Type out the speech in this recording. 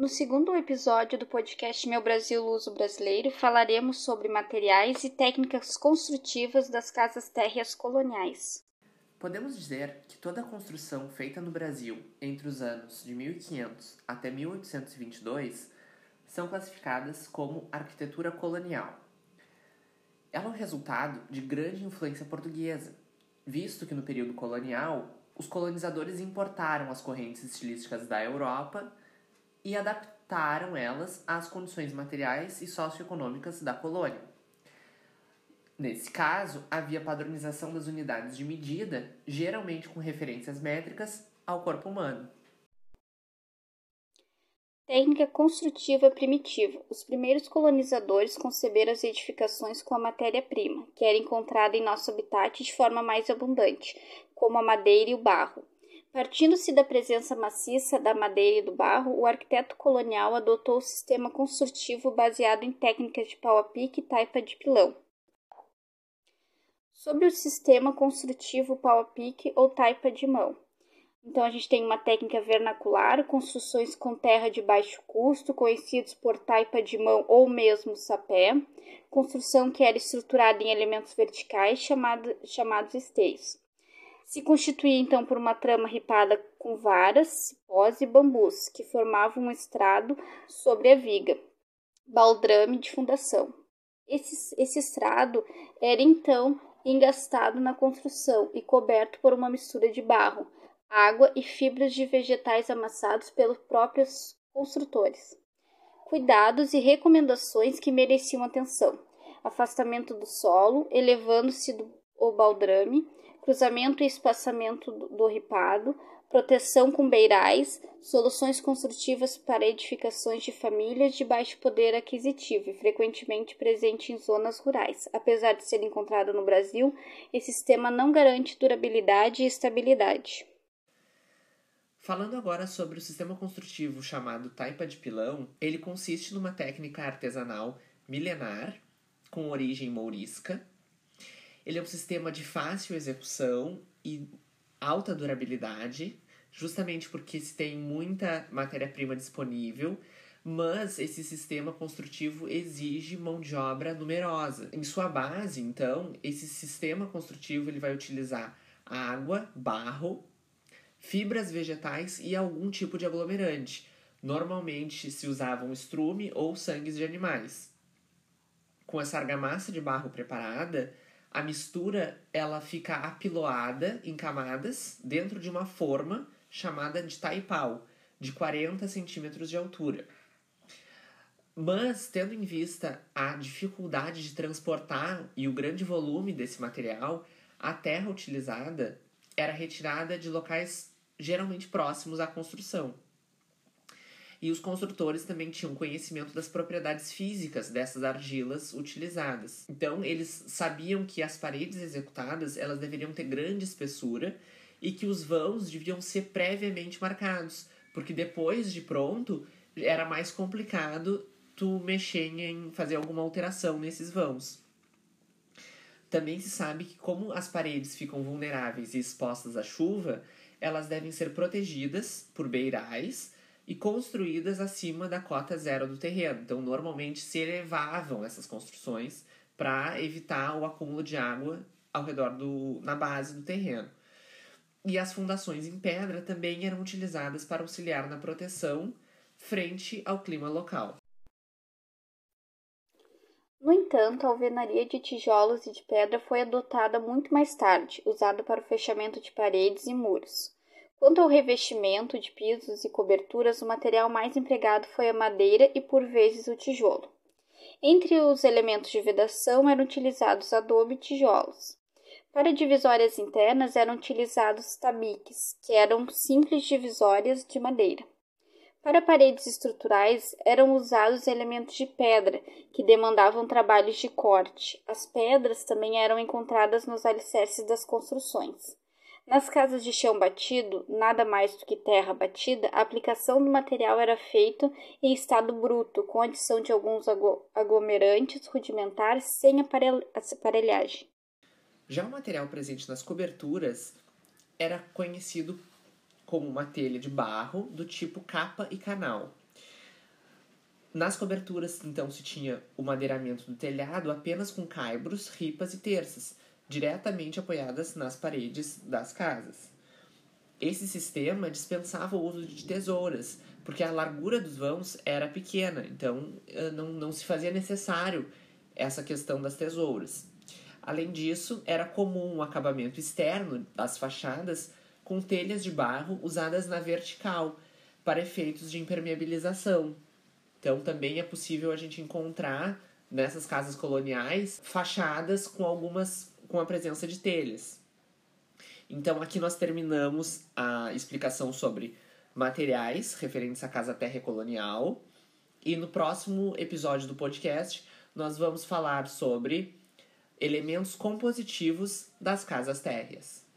No segundo episódio do podcast Meu Brasil Uso Brasileiro, falaremos sobre materiais e técnicas construtivas das casas térreas coloniais. Podemos dizer que toda a construção feita no Brasil entre os anos de 1500 até 1822 são classificadas como arquitetura colonial. Ela é o resultado de grande influência portuguesa, visto que no período colonial os colonizadores importaram as correntes estilísticas da Europa e adaptaram elas às condições materiais e socioeconômicas da colônia. Nesse caso, havia padronização das unidades de medida, geralmente com referências métricas ao corpo humano. Técnica construtiva primitiva. Os primeiros colonizadores conceberam as edificações com a matéria-prima, que era encontrada em nosso habitat de forma mais abundante, como a madeira e o barro. Partindo-se da presença maciça da madeira e do barro, o arquiteto colonial adotou o sistema construtivo baseado em técnicas de pau a pique e taipa de pilão. Sobre o sistema construtivo pau a pique ou taipa de mão. Então, a gente tem uma técnica vernacular, construções com terra de baixo custo, conhecidos por taipa de mão ou mesmo sapé, construção que era estruturada em elementos verticais chamado, chamados esteios. Se constituía então por uma trama ripada com varas, cipós e bambus, que formavam um estrado sobre a viga, baldrame de fundação. Esse, esse estrado era então engastado na construção e coberto por uma mistura de barro, água e fibras de vegetais amassados pelos próprios construtores. Cuidados e recomendações que mereciam atenção: afastamento do solo, elevando-se o baldrame, cruzamento e espaçamento do ripado, proteção com beirais, soluções construtivas para edificações de famílias de baixo poder aquisitivo e frequentemente presente em zonas rurais. Apesar de ser encontrado no Brasil, esse sistema não garante durabilidade e estabilidade. Falando agora sobre o sistema construtivo chamado taipa de pilão, ele consiste numa técnica artesanal milenar com origem mourisca. Ele é um sistema de fácil execução e alta durabilidade, justamente porque se tem muita matéria-prima disponível, mas esse sistema construtivo exige mão de obra numerosa. Em sua base, então, esse sistema construtivo ele vai utilizar água, barro fibras vegetais e algum tipo de aglomerante. Normalmente se usavam estrume ou sangues de animais. Com essa argamassa de barro preparada, a mistura ela fica apiloada em camadas dentro de uma forma chamada de taipau, de 40 centímetros de altura. Mas, tendo em vista a dificuldade de transportar e o grande volume desse material, a terra utilizada era retirada de locais geralmente próximos à construção. E os construtores também tinham conhecimento das propriedades físicas dessas argilas utilizadas. Então, eles sabiam que as paredes executadas elas deveriam ter grande espessura e que os vãos deviam ser previamente marcados, porque depois de pronto era mais complicado tu mexer em fazer alguma alteração nesses vãos. Também se sabe que, como as paredes ficam vulneráveis e expostas à chuva, elas devem ser protegidas por beirais e construídas acima da cota zero do terreno. Então, normalmente se elevavam essas construções para evitar o acúmulo de água ao redor do na base do terreno. E as fundações em pedra também eram utilizadas para auxiliar na proteção frente ao clima local. No entanto, a alvenaria de tijolos e de pedra foi adotada muito mais tarde, usada para o fechamento de paredes e muros. Quanto ao revestimento de pisos e coberturas, o material mais empregado foi a madeira e, por vezes, o tijolo. Entre os elementos de vedação eram utilizados adobe e tijolos. Para divisórias internas eram utilizados tabiques, que eram simples divisórias de madeira. Para paredes estruturais eram usados elementos de pedra, que demandavam trabalhos de corte. As pedras também eram encontradas nos alicerces das construções. Nas casas de chão batido, nada mais do que terra batida, a aplicação do material era feita em estado bruto, com adição de alguns aglomerantes rudimentares sem aparelhagem. Já o material presente nas coberturas era conhecido como uma telha de barro do tipo capa e canal. Nas coberturas, então, se tinha o madeiramento do telhado apenas com caibros, ripas e terças, diretamente apoiadas nas paredes das casas. Esse sistema dispensava o uso de tesouras, porque a largura dos vãos era pequena, então eh, não, não se fazia necessário essa questão das tesouras. Além disso, era comum o acabamento externo das fachadas com telhas de barro usadas na vertical para efeitos de impermeabilização. Então, também é possível a gente encontrar nessas casas coloniais fachadas com algumas com a presença de telhas. Então, aqui nós terminamos a explicação sobre materiais referentes à casa terra colonial. E no próximo episódio do podcast, nós vamos falar sobre elementos compositivos das casas térreas.